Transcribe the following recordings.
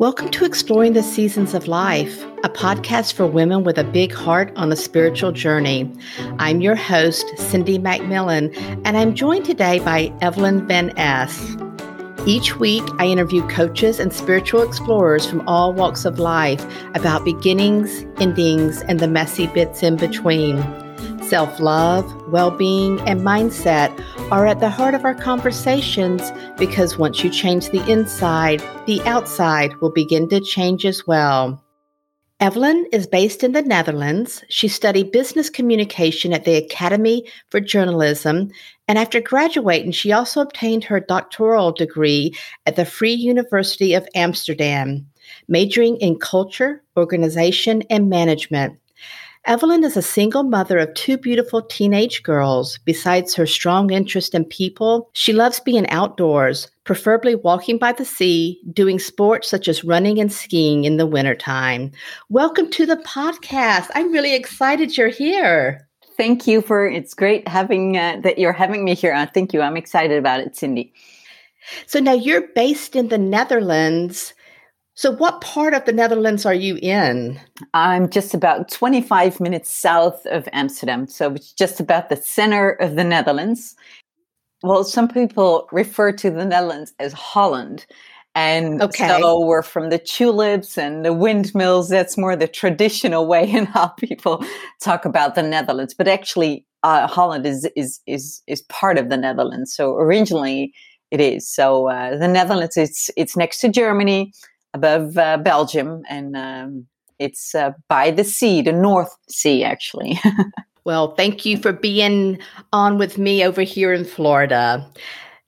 Welcome to Exploring the Seasons of Life, a podcast for women with a big heart on a spiritual journey. I'm your host, Cindy McMillan, and I'm joined today by Evelyn Van Ess. Each week, I interview coaches and spiritual explorers from all walks of life about beginnings, endings, and the messy bits in between. Self love, well being, and mindset are at the heart of our conversations because once you change the inside, the outside will begin to change as well. Evelyn is based in the Netherlands. She studied business communication at the Academy for Journalism, and after graduating, she also obtained her doctoral degree at the Free University of Amsterdam, majoring in culture, organization, and management. Evelyn is a single mother of two beautiful teenage girls. Besides her strong interest in people, she loves being outdoors, preferably walking by the sea, doing sports such as running and skiing in the wintertime. Welcome to the podcast. I'm really excited you're here. Thank you for it's great having uh, that you're having me here. Uh, thank you. I'm excited about it, Cindy. So now you're based in the Netherlands. So, what part of the Netherlands are you in? I'm just about 25 minutes south of Amsterdam. So, it's just about the center of the Netherlands. Well, some people refer to the Netherlands as Holland. And okay. so we're from the tulips and the windmills. That's more the traditional way in how people talk about the Netherlands. But actually, uh, Holland is, is, is, is part of the Netherlands. So originally it is. So uh, the Netherlands, it's, it's next to Germany above uh, Belgium, and um, it's uh, by the sea, the North Sea, actually. well, thank you for being on with me over here in Florida.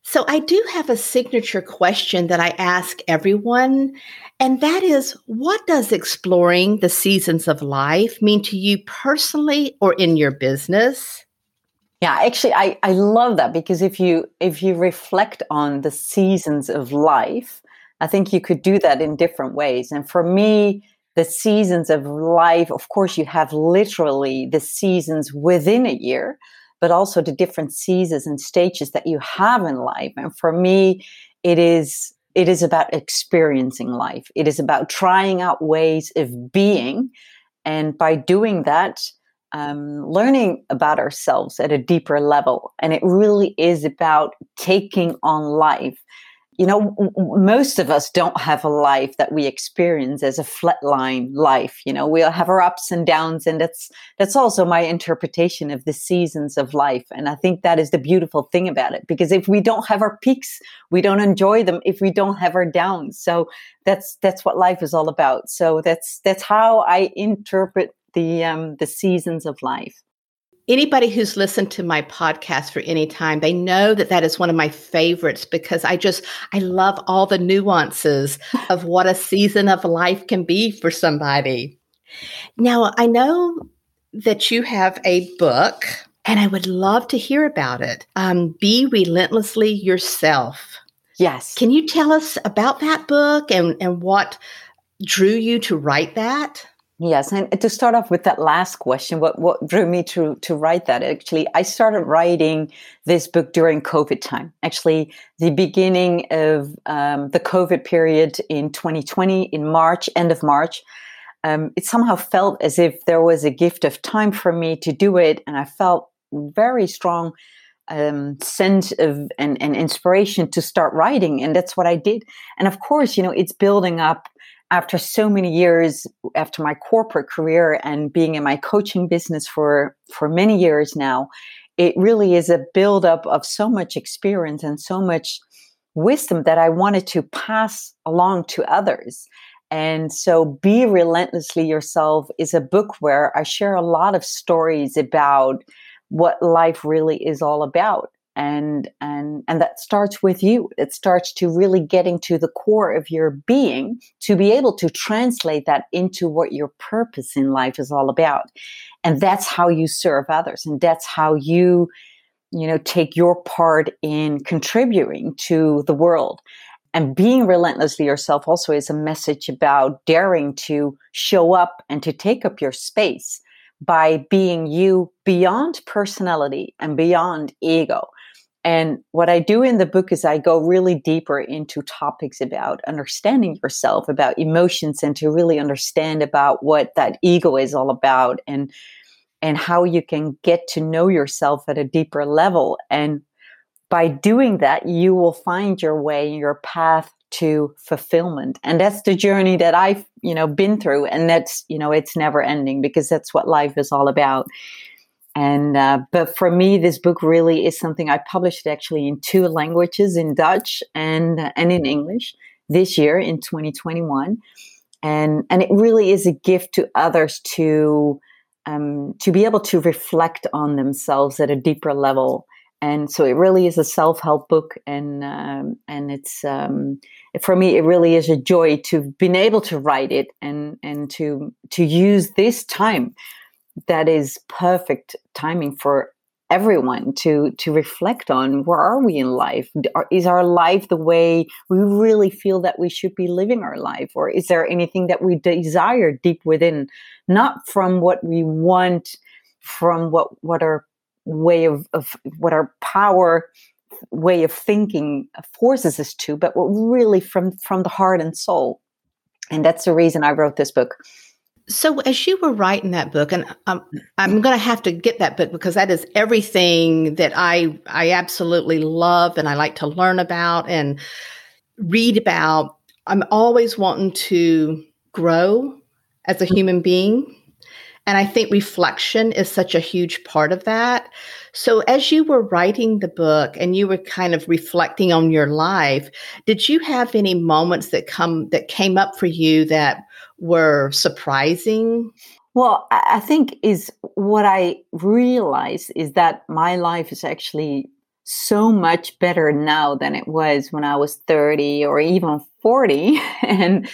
So, I do have a signature question that I ask everyone, and that is what does exploring the seasons of life mean to you personally or in your business? Yeah, actually I, I love that because if you if you reflect on the seasons of life, I think you could do that in different ways. And for me, the seasons of life, of course, you have literally the seasons within a year, but also the different seasons and stages that you have in life. And for me, it is it is about experiencing life. It is about trying out ways of being, and by doing that, um, learning about ourselves at a deeper level. And it really is about taking on life you know, most of us don't have a life that we experience as a flatline life. You know, we'll have our ups and downs, and that's that's also my interpretation of the seasons of life. And I think that is the beautiful thing about it, because if we don't have our peaks, we don't enjoy them. If we don't have our downs, so that's that's what life is all about. So that's that's how I interpret the um, the seasons of life anybody who's listened to my podcast for any time they know that that is one of my favorites because i just i love all the nuances of what a season of life can be for somebody. Now i know that you have a book and i would love to hear about it. Um, be relentlessly yourself. Yes. Can you tell us about that book and, and what drew you to write that Yes, and to start off with that last question, what what drew me to to write that? Actually, I started writing this book during COVID time. Actually, the beginning of um, the COVID period in 2020, in March, end of March, um, it somehow felt as if there was a gift of time for me to do it, and I felt very strong um, sense of and, and inspiration to start writing, and that's what I did. And of course, you know, it's building up after so many years after my corporate career and being in my coaching business for for many years now it really is a buildup of so much experience and so much wisdom that i wanted to pass along to others. And so be relentlessly yourself is a book where i share a lot of stories about what life really is all about and and and that starts with you. It starts to really getting to the core of your being to be able to translate that into what your purpose in life is all about. And that's how you serve others. And that's how you you know take your part in contributing to the world. And being relentlessly yourself also is a message about daring to show up and to take up your space by being you beyond personality and beyond ego And what I do in the book is I go really deeper into topics about understanding yourself, about emotions, and to really understand about what that ego is all about and and how you can get to know yourself at a deeper level. And by doing that, you will find your way, your path to fulfillment. And that's the journey that I've, you know, been through. And that's, you know, it's never ending because that's what life is all about. And uh, but for me, this book really is something I published actually in two languages, in Dutch and and in English this year in 2021, and and it really is a gift to others to um, to be able to reflect on themselves at a deeper level. And so it really is a self help book, and um, and it's um, for me it really is a joy to been able to write it and and to to use this time that is perfect timing for everyone to to reflect on where are we in life? Is our life the way we really feel that we should be living our life? Or is there anything that we desire deep within not from what we want from what what our way of, of what our power way of thinking forces us to but what really from from the heart and soul? And that's the reason i wrote this book so, as you were writing that book, and I'm, I'm going to have to get that book because that is everything that I I absolutely love and I like to learn about and read about. I'm always wanting to grow as a human being, and I think reflection is such a huge part of that. So, as you were writing the book and you were kind of reflecting on your life, did you have any moments that come that came up for you that were surprising? Well, I think is what I realize is that my life is actually so much better now than it was when I was 30 or even 40 and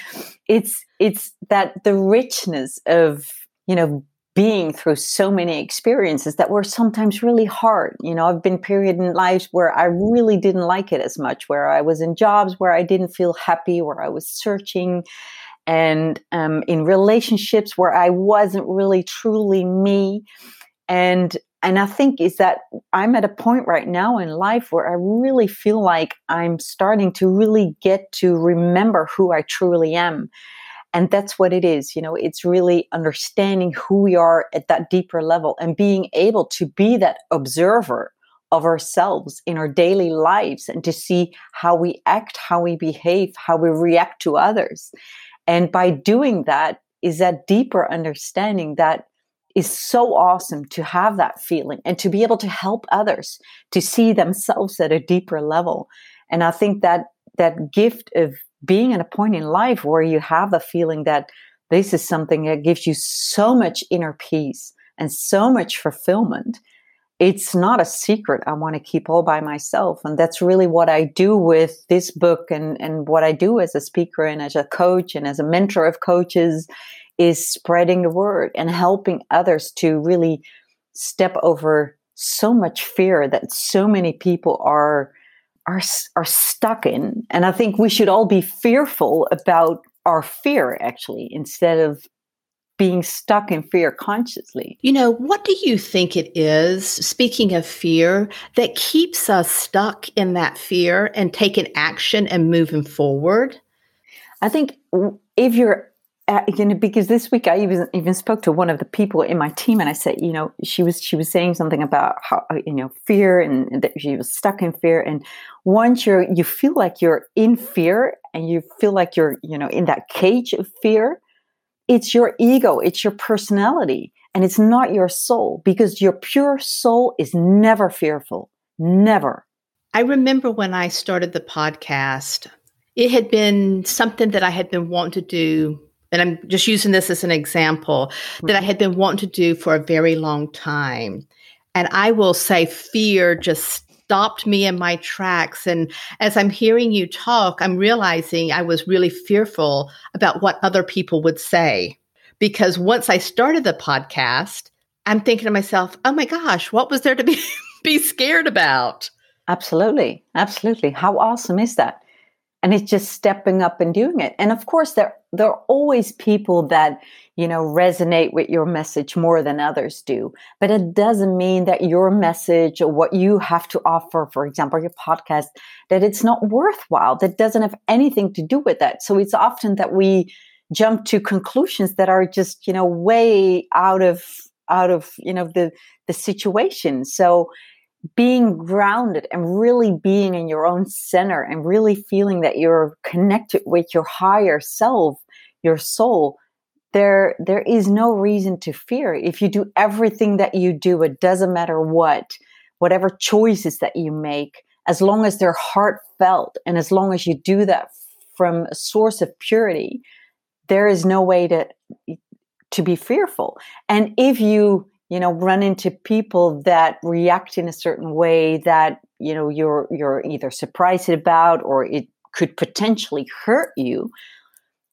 it's it's that the richness of you know being through so many experiences that were sometimes really hard. You know, I've been period in lives where I really didn't like it as much, where I was in jobs where I didn't feel happy, where I was searching and um, in relationships where I wasn't really truly me. And and I think is that I'm at a point right now in life where I really feel like I'm starting to really get to remember who I truly am. And that's what it is. You know, it's really understanding who we are at that deeper level and being able to be that observer of ourselves in our daily lives and to see how we act, how we behave, how we react to others. And by doing that, is that deeper understanding that is so awesome to have that feeling and to be able to help others to see themselves at a deeper level. And I think that that gift of being at a point in life where you have the feeling that this is something that gives you so much inner peace and so much fulfillment it's not a secret I want to keep all by myself. And that's really what I do with this book and, and what I do as a speaker and as a coach and as a mentor of coaches is spreading the word and helping others to really step over so much fear that so many people are are are stuck in and i think we should all be fearful about our fear actually instead of being stuck in fear consciously. You know, what do you think it is, speaking of fear, that keeps us stuck in that fear and taking action and moving forward? I think if you're uh, you know, because this week I even even spoke to one of the people in my team, and I said, you know, she was she was saying something about how uh, you know fear and, and that she was stuck in fear, and once you're you feel like you're in fear and you feel like you're you know in that cage of fear, it's your ego, it's your personality, and it's not your soul because your pure soul is never fearful. Never. I remember when I started the podcast, it had been something that I had been wanting to do. And I'm just using this as an example that I had been wanting to do for a very long time. And I will say, fear just stopped me in my tracks. And as I'm hearing you talk, I'm realizing I was really fearful about what other people would say. Because once I started the podcast, I'm thinking to myself, oh my gosh, what was there to be, be scared about? Absolutely. Absolutely. How awesome is that? And it's just stepping up and doing it. And of course, there there are always people that you know resonate with your message more than others do. But it doesn't mean that your message or what you have to offer for example your podcast that it's not worthwhile that doesn't have anything to do with that. So it's often that we jump to conclusions that are just you know way out of out of you know the the situation. So being grounded and really being in your own center and really feeling that you're connected with your higher self your soul there there is no reason to fear. If you do everything that you do it doesn't matter what whatever choices that you make as long as they're heartfelt and as long as you do that from a source of purity there is no way to to be fearful. And if you you know run into people that react in a certain way that you know you're you're either surprised about or it could potentially hurt you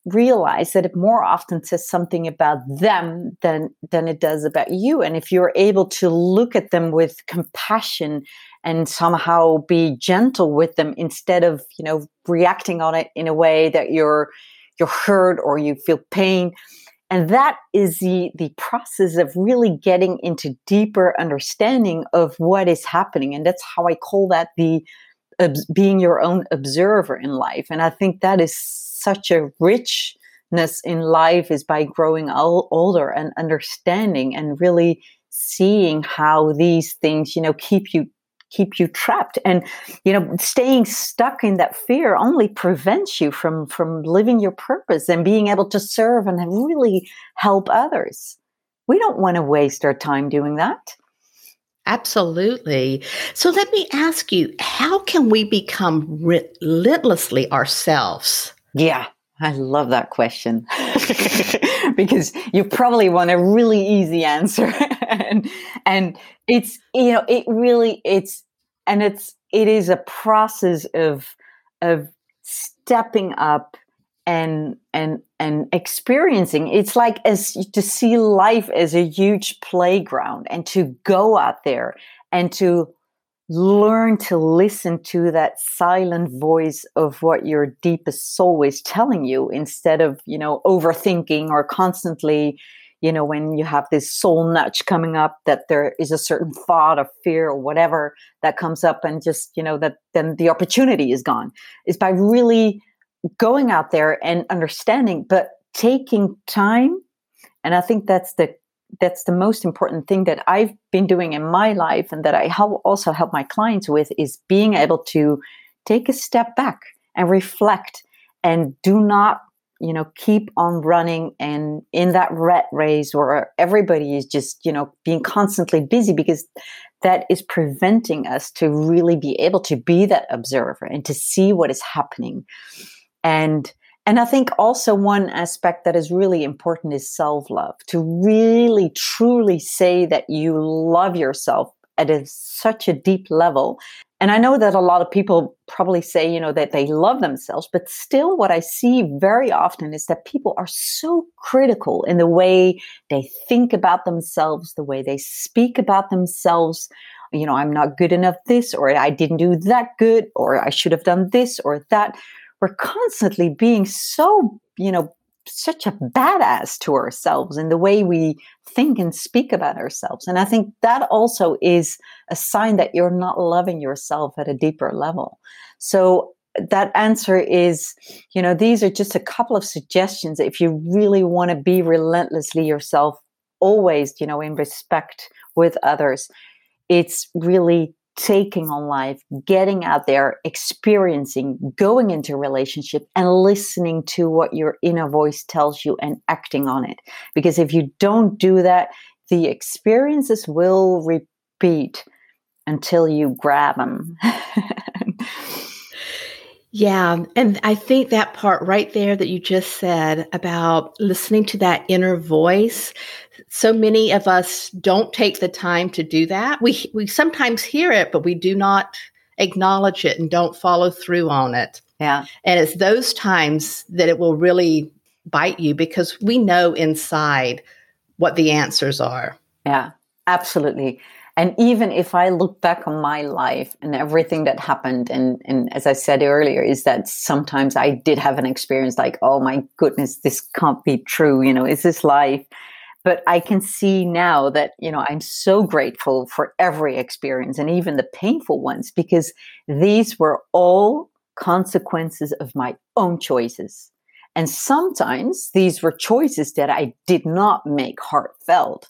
realize that it more often says something about them than than it does about you. And if you're able to look at them with compassion and somehow be gentle with them instead of you know reacting on it in a way that you're you're hurt or you feel pain. And that is the the process of really getting into deeper understanding of what is happening. And that's how i call that the uh, being your own observer in life. And i think that is such a richness in life is by growing ol- older and understanding and really seeing how these things you know keep you keep you trapped and you know staying stuck in that fear only prevents you from from living your purpose and being able to serve and really help others we don't want to waste our time doing that Absolutely. So let me ask you, how can we become relentlessly ourselves? Yeah, I love that question because you probably want a really easy answer. and and it's you know it really it's and it's it is a process of of stepping up and and and experiencing it's like as to see life as a huge playground and to go out there and to learn to listen to that silent voice of what your deepest soul is telling you instead of you know overthinking or constantly you know when you have this soul nudge coming up that there is a certain thought of fear or whatever that comes up and just you know that then the opportunity is gone. Is by really going out there and understanding but taking time and i think that's the that's the most important thing that I've been doing in my life and that I help also help my clients with is being able to take a step back and reflect and do not you know keep on running and in that rat race where everybody is just you know being constantly busy because that is preventing us to really be able to be that observer and to see what is happening. And and i think also one aspect that is really important is self-love to really truly say that you love yourself at a, such a deep level and I know that a lot of people probably say, you know, that they love themselves, but still what I see very often is that people are so critical in the way they think about themselves, the way they speak about themselves. You know, I'm not good enough this, or I didn't do that good, or I should have done this or that. We're constantly being so, you know, such a badass to ourselves in the way we think and speak about ourselves. And I think that also is a sign that you're not loving yourself at a deeper level. So that answer is, you know, these are just a couple of suggestions. If you really want to be relentlessly yourself, always, you know, in respect with others, it's really taking on life, getting out there, experiencing, going into relationship, and listening to what your inner voice tells you and acting on it. Because if you don't do that, the experiences will repeat until you grab them. Yeah. And I think that part right there that you just said about listening to that inner voice, so many of us don't take the time to do that. We, we sometimes hear it, but we do not acknowledge it and don't follow through on it. Yeah. And it's those times that it will really bite you because we know inside what the answers are. Yeah, absolutely. And even if I look back on my life and everything that happened, and, and as I said earlier, is that sometimes I did have an experience like, oh my goodness, this can't be true. You know, is this life? But I can see now that, you know, I'm so grateful for every experience and even the painful ones because these were all consequences of my own choices. And sometimes these were choices that I did not make heartfelt.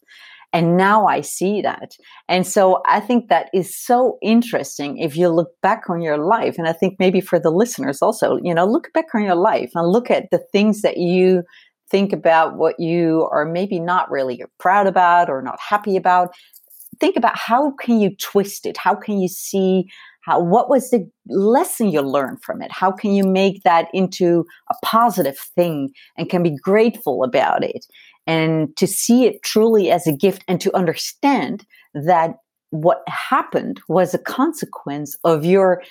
And now I see that. And so I think that is so interesting if you look back on your life. And I think maybe for the listeners also, you know, look back on your life and look at the things that you think about what you are maybe not really proud about or not happy about. Think about how can you twist it? How can you see how what was the lesson you learned from it how can you make that into a positive thing and can be grateful about it and to see it truly as a gift and to understand that what happened was a consequence of your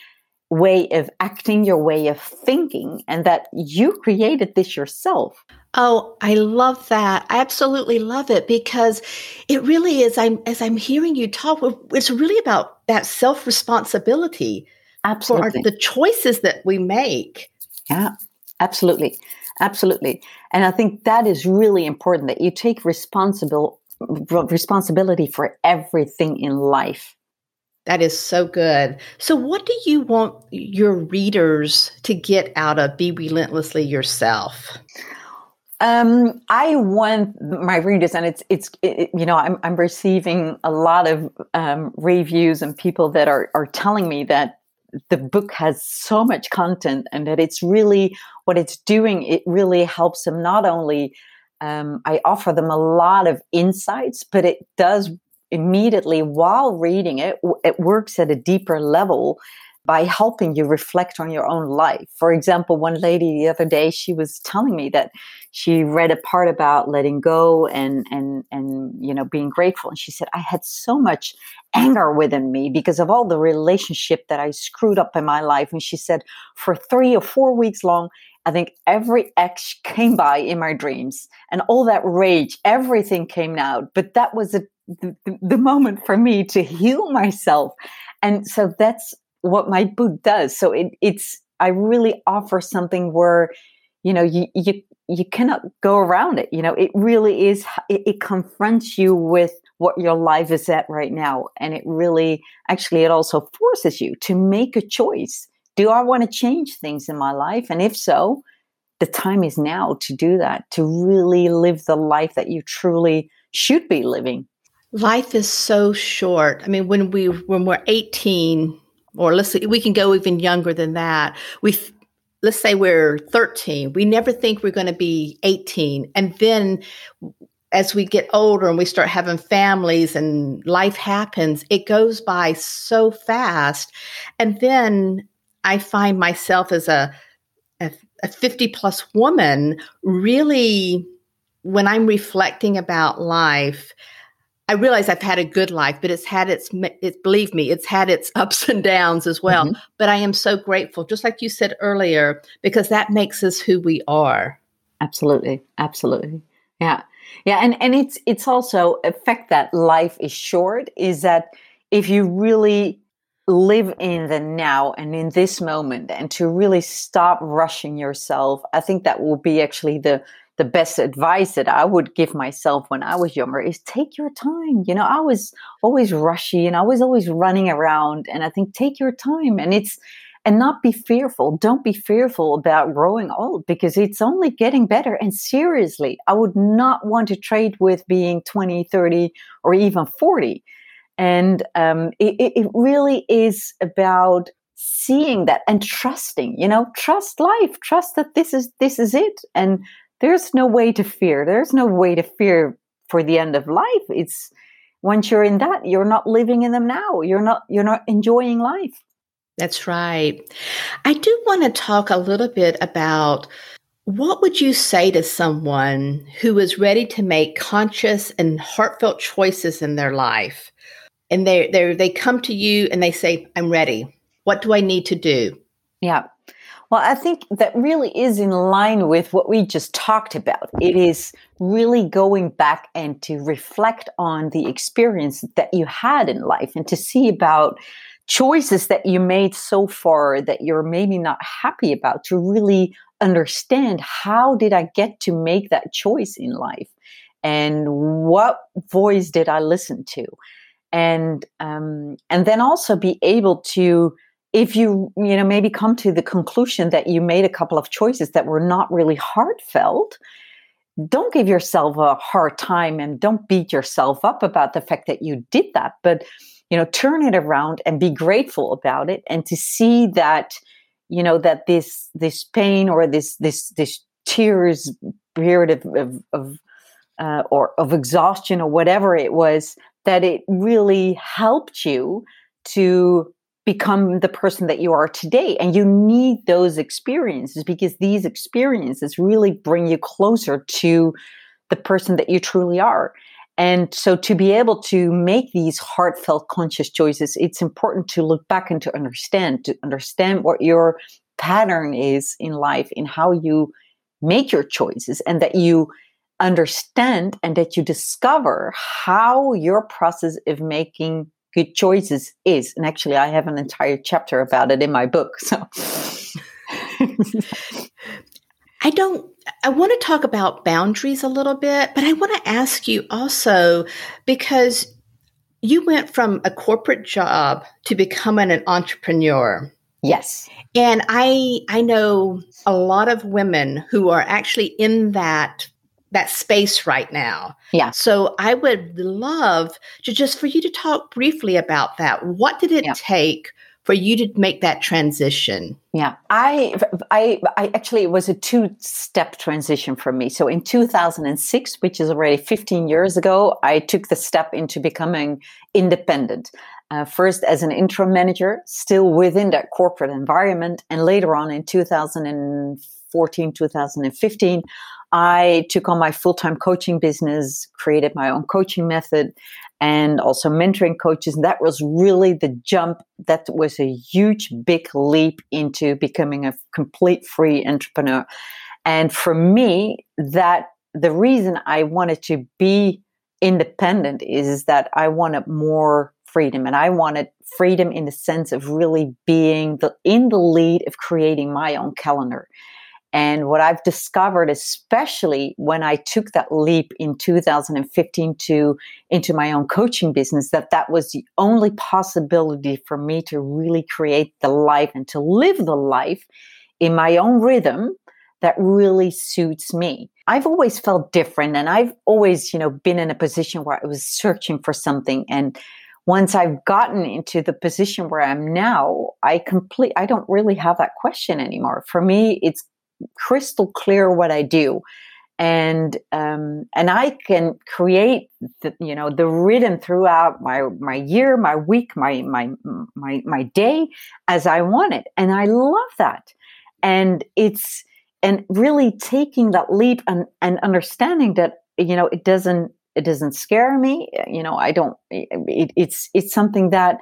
way of acting, your way of thinking, and that you created this yourself. Oh, I love that. I absolutely love it because it really is. I'm as I'm hearing you talk. It's really about that self responsibility. Absolutely, for the choices that we make. Yeah, absolutely, absolutely. And I think that is really important that you take responsible responsibility for everything in life. That is so good. So, what do you want your readers to get out of Be Relentlessly Yourself? Um, I want my readers, and it's it's it, you know I'm I'm receiving a lot of um, reviews and people that are are telling me that the book has so much content and that it's really what it's doing. It really helps them not only. Um, I offer them a lot of insights, but it does immediately while reading it, it works at a deeper level by helping you reflect on your own life. For example, one lady the other day, she was telling me that she read a part about letting go and and and you know being grateful and she said I had so much anger within me because of all the relationship that I screwed up in my life and she said for 3 or 4 weeks long I think every ex came by in my dreams and all that rage, everything came out. But that was a, the, the moment for me to heal myself. And so that's what my book does. So it, it's, I really offer something where, you know, you, you, you cannot go around it. You know, it really is, it, it confronts you with what your life is at right now. And it really, actually, it also forces you to make a choice do I want to change things in my life? And if so, the time is now to do that, to really live the life that you truly should be living. Life is so short. I mean, when we when we're 18 or let's we can go even younger than that. We let's say we're 13. We never think we're going to be 18. And then as we get older and we start having families and life happens, it goes by so fast. And then I find myself as a, a, a 50 plus woman really, when I'm reflecting about life, I realize I've had a good life, but it's had its, it, believe me, it's had its ups and downs as well. Mm-hmm. But I am so grateful, just like you said earlier, because that makes us who we are. Absolutely. Absolutely. Yeah. Yeah. And, and it's, it's also a fact that life is short is that if you really live in the now and in this moment and to really stop rushing yourself i think that will be actually the the best advice that i would give myself when i was younger is take your time. You know i was always rushy and i was always running around and i think take your time and it's and not be fearful. Don't be fearful about growing old because it's only getting better. And seriously i would not want to trade with being 20 30 or even 40 and um, it, it really is about seeing that and trusting you know trust life trust that this is this is it. And there's no way to fear. There's no way to fear for the end of life. It's once you're in that you're not living in them now. You're not you're not enjoying life. That's right. I do want to talk a little bit about what would you say to someone who is ready to make conscious and heartfelt choices in their life? And they they they come to you and they say i'm ready. What do i need to do? Yeah Well, I think that really is in line with what we just talked about. It is really going back and to reflect on the experience that you had in life and to see about choices that you made so far that you're maybe not happy about to really understand how did I get to make that choice in life and what voice did I listen to and um, and then also be able to if you you know maybe come to the conclusion that you made a couple of choices that were not really heartfelt don't give yourself a hard time and don't beat yourself up about the fact that you did that. But you know turn it around and be grateful about it and to see that you know that this this pain or this this this tears period of of, of uh, or of exhaustion or whatever it was that it really helped you to become the person that you are today. And you need those experiences because these experiences really bring you closer to the person that you truly are. And so to be able to make these heartfelt conscious choices, it's important to look back and to understand, to understand what your pattern is in life, in how you make your choices, and that you understand and that you discover how your process of making good choices is. And actually, I have an entire chapter about it in my book. So. I don't, I want to talk about boundaries a little bit, but I want to ask you also because you went from a corporate job to becoming an entrepreneur. Yes. And I I know a lot of women who are actually in that that space right now. Yeah. So I would love to just for you to talk briefly about that. What did it yeah. take for you to make that transition? Yeah. I I I actually it was a two-step transition for me. So in 2006, which is already 15 years ago, I took the step into becoming independent. Uh, first as an interim manager, still within that corporate environment, and later on in 2014, 2015, I took on my full time coaching business, created my own coaching method, and also mentoring coaches. And that was really the jump. That was a huge, big leap into becoming a complete free entrepreneur. And for me, that the reason I wanted to be independent is that I wanted more freedom and I wanted freedom in the sense of really being the in the lead of creating my own calendar and what I've discovered, especially when I took that leap in 2015 to into my own coaching business, that that was the only possibility for me to really create the life and to live the life in my own rhythm that really suits me. I've always felt different and I've always, you know, been in a position where I was searching for something and once I've gotten into the position where I'm now, I complete I don't really have that question anymore. For me, it's crystal clear what I do. And um, and I can create the you know the rhythm throughout my my year, my week, my my my my day as I want it, and I love that. And it's and really taking that leap and and understanding that you know it doesn't it doesn't scare me. You know I don't. It, it's it's something that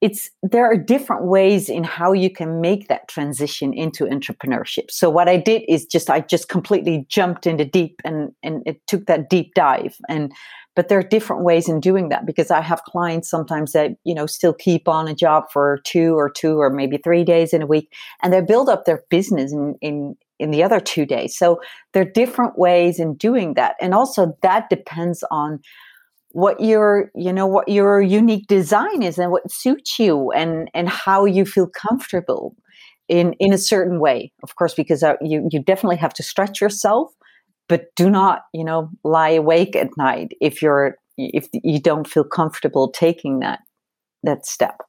it's there are different ways in how you can make that transition into entrepreneurship. So what i did is just i just completely jumped into deep and and it took that deep dive. And but there are different ways in doing that because i have clients sometimes that you know still keep on a job for two or two or maybe three days in a week and they build up their business in in in the other two days. So there are different ways in doing that. And also that depends on what your you know what your unique design is and what suits you and and how you feel comfortable in in a certain way. Of course because uh, you you definitely have to stretch yourself but do not you know lie awake at night if you're if you don't feel comfortable taking that that step.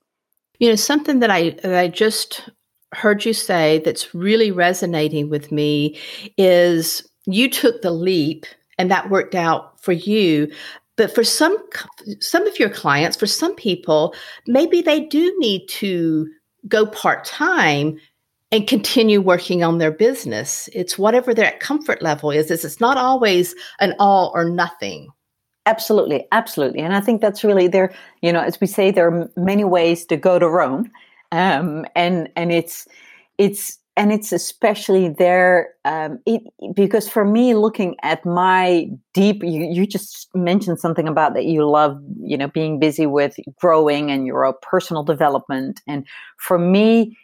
You know something that i that i just heard you say that's really resonating with me is you took the leap and that worked out for you but for some some of your clients, for some people, maybe they do need to go part-time and continue working on their business. It's whatever their comfort level is. It's not always an all or nothing. Absolutely, absolutely. And I think that's really there, you know, as we say, there are many ways to go to Rome. Um, and and it's it's and it's especially there um, it, because for me looking at my deep you, you just mentioned something about that you love you know being busy with growing and your personal development. And for me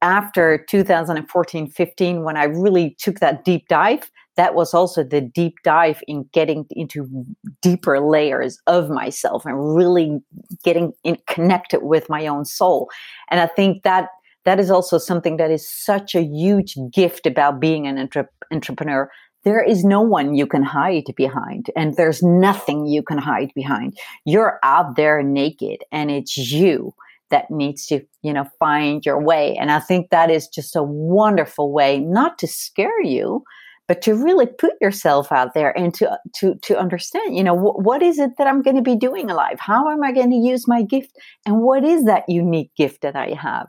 after 2014 15 when i really took that deep dive that was also the deep dive in getting into deeper layers of myself and really getting in, connected with my own soul. And i think that that is also something that is such a huge gift about being an entre- entrepreneur. There is no one you can hide behind, and there's nothing you can hide behind. You're out there naked, and it's you that needs to, you know, find your way. And I think that is just a wonderful way not to scare you, but to really put yourself out there and to to to understand you know wh- what is it that i'm going to be doing alive how am i going to use my gift and what is that unique gift that i have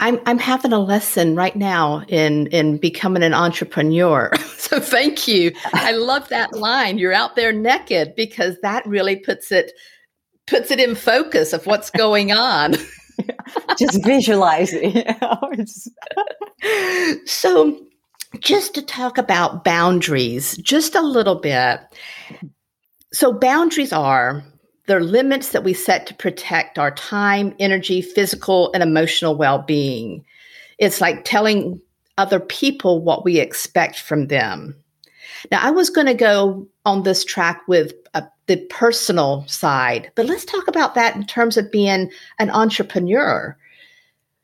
I'm I'm having a lesson right now in in becoming an entrepreneur. so thank you. I love that line. You're out there naked because that really puts it puts it in focus of what's going on. just visualize it. so just to talk about boundaries just a little bit. So boundaries are they're limits that we set to protect our time, energy, physical, and emotional well being. It's like telling other people what we expect from them. Now, I was going to go on this track with uh, the personal side, but let's talk about that in terms of being an entrepreneur,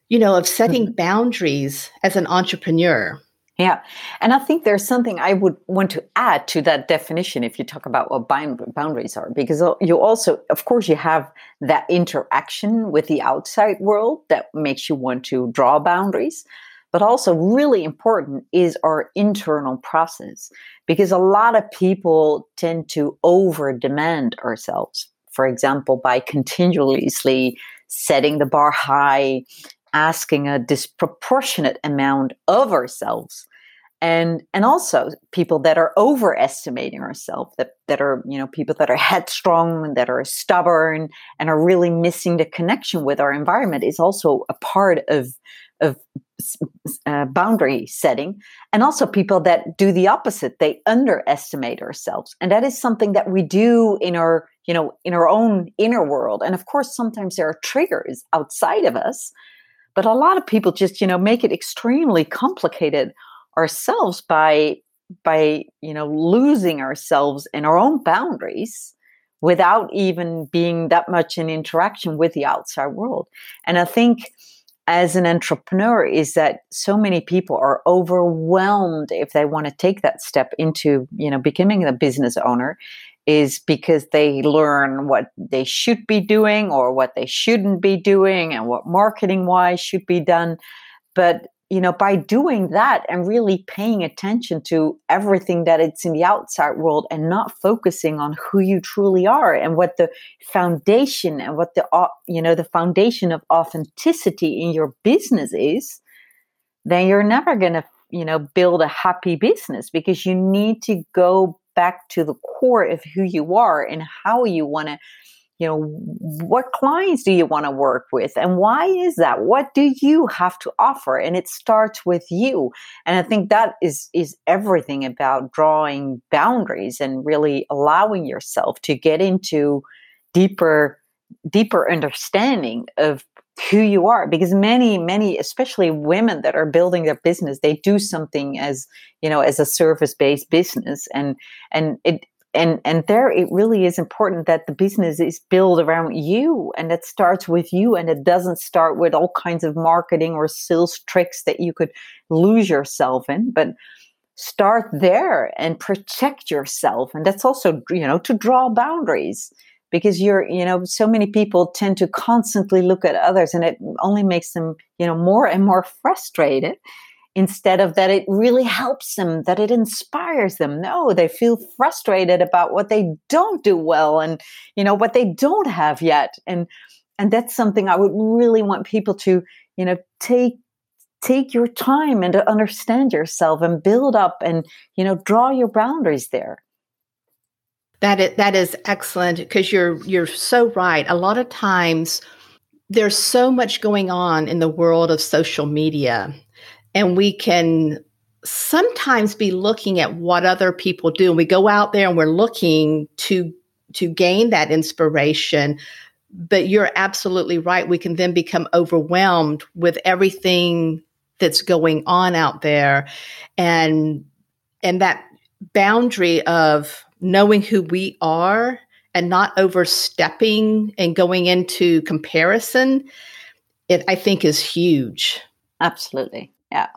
you know, of setting mm-hmm. boundaries as an entrepreneur. Yeah. And I think there's something I would want to add to that definition if you talk about what boundaries are, because you also, of course, you have that interaction with the outside world that makes you want to draw boundaries. But also, really important is our internal process, because a lot of people tend to over demand ourselves. For example, by continuously setting the bar high asking a disproportionate amount of ourselves. And and also people that are overestimating ourselves that that are you know people that are headstrong that are stubborn and are really missing the connection with our environment is also a part of of uh, boundary setting. And also people that do the opposite they underestimate ourselves. And that is something that we do in our you know in our own inner world. And of course sometimes there are triggers outside of us but a lot of people just, you know, make it extremely complicated ourselves by by, you know, losing ourselves in our own boundaries without even being that much in interaction with the outside world. And I think as an entrepreneur is that so many people are overwhelmed if they want to take that step into you know becoming a business owner is because they learn what they should be doing or what they shouldn't be doing and what marketing wise should be done. But you know by doing that and really paying attention to everything that it's in the outside world and not focusing on who you truly are and what the foundation and what the you know the foundation of authenticity in your business is then you're never going to you know build a happy business because you need to go back to the core of who you are and how you want to you know what clients do you want to work with and why is that? What do you have to offer? And it starts with you. And i think that is is everything about drawing boundaries and really allowing yourself to get into deeper deeper understanding of who you are because many many especially women that are building their business they do something as you know as a service based business and and it and and there it really is important that the business is built around you and it starts with you and it doesn't start with all kinds of marketing or sales tricks that you could lose yourself in but start there and protect yourself and that's also you know to draw boundaries because you're you know so many people tend to constantly look at others and it only makes them you know more and more frustrated instead of that it really helps them that it inspires them. No they feel frustrated about what they don't do well and you know what they don't have yet. And and that's something i would really want people to you know take take your time and to understand yourself and build up and you know draw your boundaries there that is, that is excellent because you're you're so right. A lot of times there's so much going on in the world of social media, and we can sometimes be looking at what other people do. And we go out there and we're looking to to gain that inspiration. But you're absolutely right. We can then become overwhelmed with everything that's going on out there. And and that boundary of knowing who we are and not overstepping and going into comparison, it I think is huge. Absolutely. Yeah.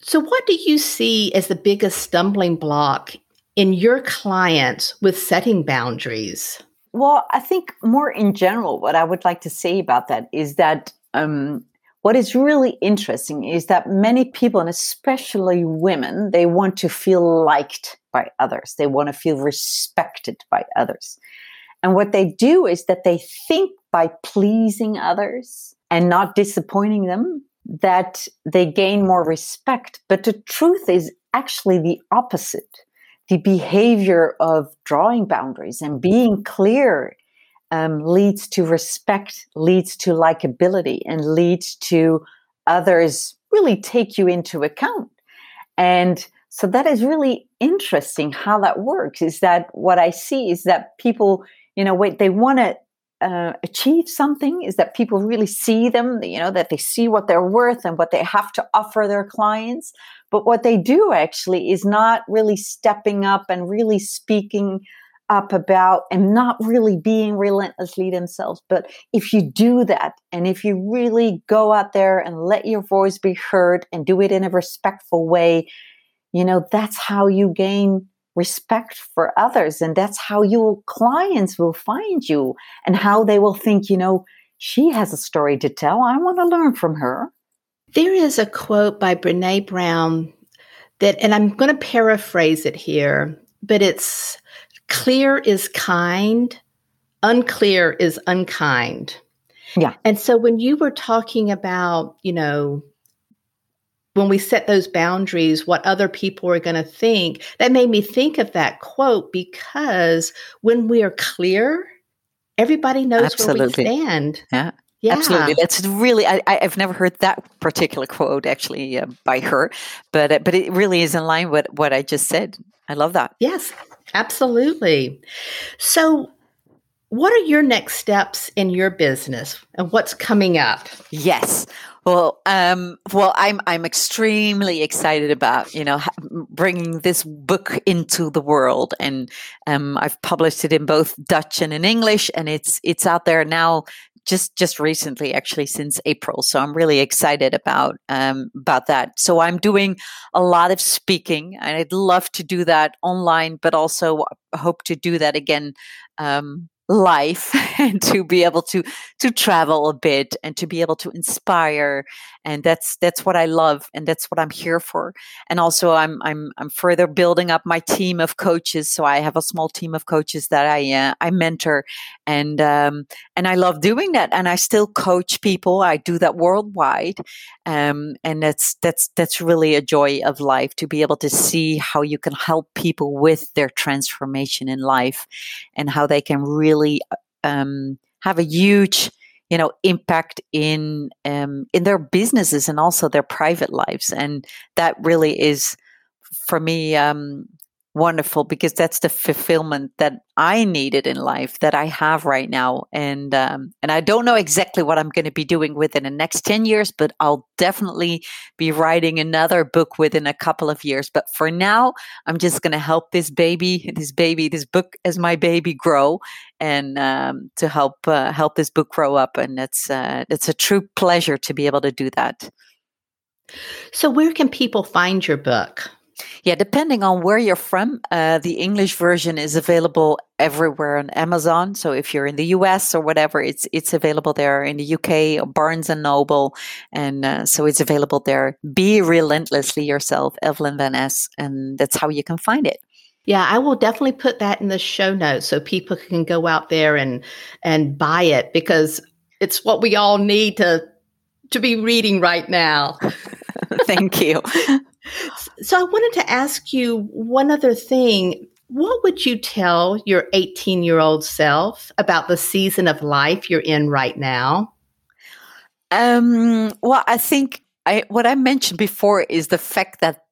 So, what do you see as the biggest stumbling block in your clients with setting boundaries? Well, I think more in general, what I would like to say about that is that um, what is really interesting is that many people, and especially women, they want to feel liked by others. They want to feel respected by others. And what they do is that they think by pleasing others and not disappointing them, that they gain more respect. But the truth is actually the opposite. The behavior of drawing boundaries and being clear um, leads to respect, leads to likability, and leads to others really take you into account. And so that is really interesting how that works. Is that what I see is that people, you know, wait, they want to uh, achieve something is that people really see them, you know, that they see what they're worth and what they have to offer their clients. But what they do actually is not really stepping up and really speaking up about and not really being relentlessly themselves. But if you do that, and if you really go out there and let your voice be heard and do it in a respectful way, you know, that's how you gain respect for others. And that's how your clients will find you and how they will think, you know, she has a story to tell. I want to learn from her. There is a quote by Brene Brown that, and I'm going to paraphrase it here, but it's clear is kind, unclear is unkind. Yeah. And so when you were talking about, you know, when we set those boundaries, what other people are going to think, that made me think of that quote because when we are clear, everybody knows Absolutely. where we stand. Yeah. Yeah. Absolutely, that's really. I, have never heard that particular quote actually uh, by her, but uh, but it really is in line with what I just said. I love that. Yes, absolutely. So, what are your next steps in your business, and what's coming up? Yes. Well, um, well, I'm I'm extremely excited about you know bringing this book into the world, and um, I've published it in both Dutch and in English, and it's it's out there now just just recently actually since april so i'm really excited about um, about that. So i'm doing a lot of speaking and i'd love to do that online but also hope to do that again um, life and to be able to to travel a bit and to be able to inspire and that's that's what I love and that's what I'm here for and also I'm I'm I'm further building up my team of coaches so I have a small team of coaches that I uh, I mentor and um, and I love doing that and I still coach people I do that worldwide um, and that's that's that's really a joy of life to be able to see how you can help people with their transformation in life and how they can really um, have a huge you know impact in um, in their businesses and also their private lives. And that really is for me um, wonderful because that's the fulfillment that I needed in life that I have right now. And um, and I don't know exactly what I'm going to be doing within the next ten years, but I'll definitely be writing another book within a couple of years. But for now, I'm just going to help this baby, this baby, this book as my baby grow, and um, to help uh, help this book grow up. And it's uh, it's a true pleasure to be able to do that. So, where can people find your book? Yeah, depending on where you're from, uh, the English version is available everywhere on Amazon. So if you're in the US or whatever, it's it's available there. In the UK, Barnes and Noble, and uh, so it's available there. Be relentlessly yourself, Evelien Van Es, and that's how you can find it. Yeah, I will definitely put that in the show notes so people can go out there and and buy it because it's what we all need to to be reading right now. Thank you. So I wanted to ask you one other thing. What would you tell your 18 year old self about the season of life you're in right now? Um, well, I think I, what I mentioned before is the fact that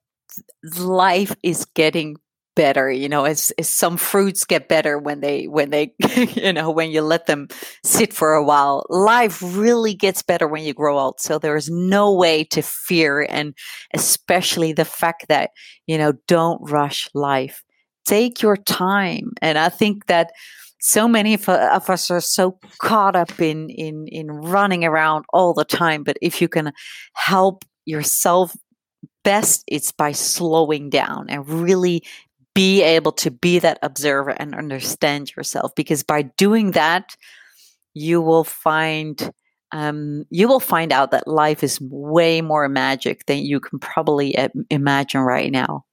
life is getting better you know as, as some fruits get better when they when they you know when you let them sit for a while. Life really gets better when you grow old so there is no way to fear and especially the fact that you know don't rush life. Take your time and i think that so many of, of us are so caught up in in in running around all the time but if you can help yourself best it's by slowing down and really be able to be that observer and understand yourself because by doing that you will find um, you will find out that life is way more magic than you can probably imagine right now.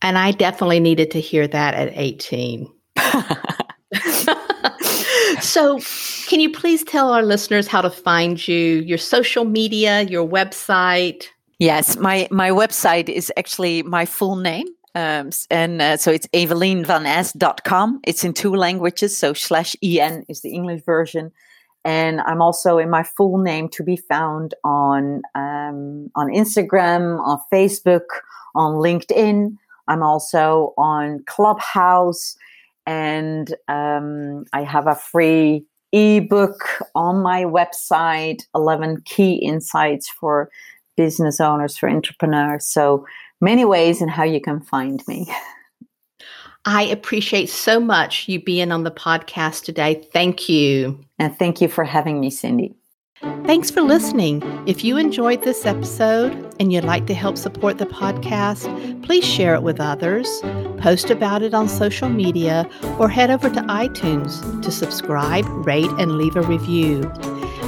And i definitely needed to hear that at 18 so can you please tell our listeners how to find you your social media your website? Yes my my website is actually my full name um, and uh, so it's evelienvanes.com. It's in two languages. So slash en is the English version. And I'm also in my full name to be found on um, on Instagram, on Facebook, on LinkedIn. I'm also on Clubhouse, and um, I have a free ebook on my website 11 key insights for business owners for entrepreneurs so many ways and how you can find me. I appreciate so much you being on the podcast today. Thank you. And thank you for having me, Cindy. Thanks for listening. If you enjoyed this episode and you'd like to help support the podcast, please share it with others, post about it on social media, or head over to iTunes to subscribe, rate, and leave a review.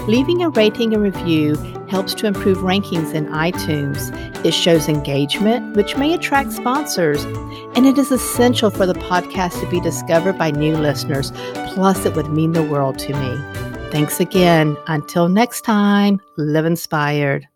Leaving a rating and review helps to improve rankings in iTunes. It shows engagement, which may attract sponsors, and it is essential for the podcast to be discovered by new listeners. Plus, it would mean the world to me. Thanks again. Until next time, live inspired.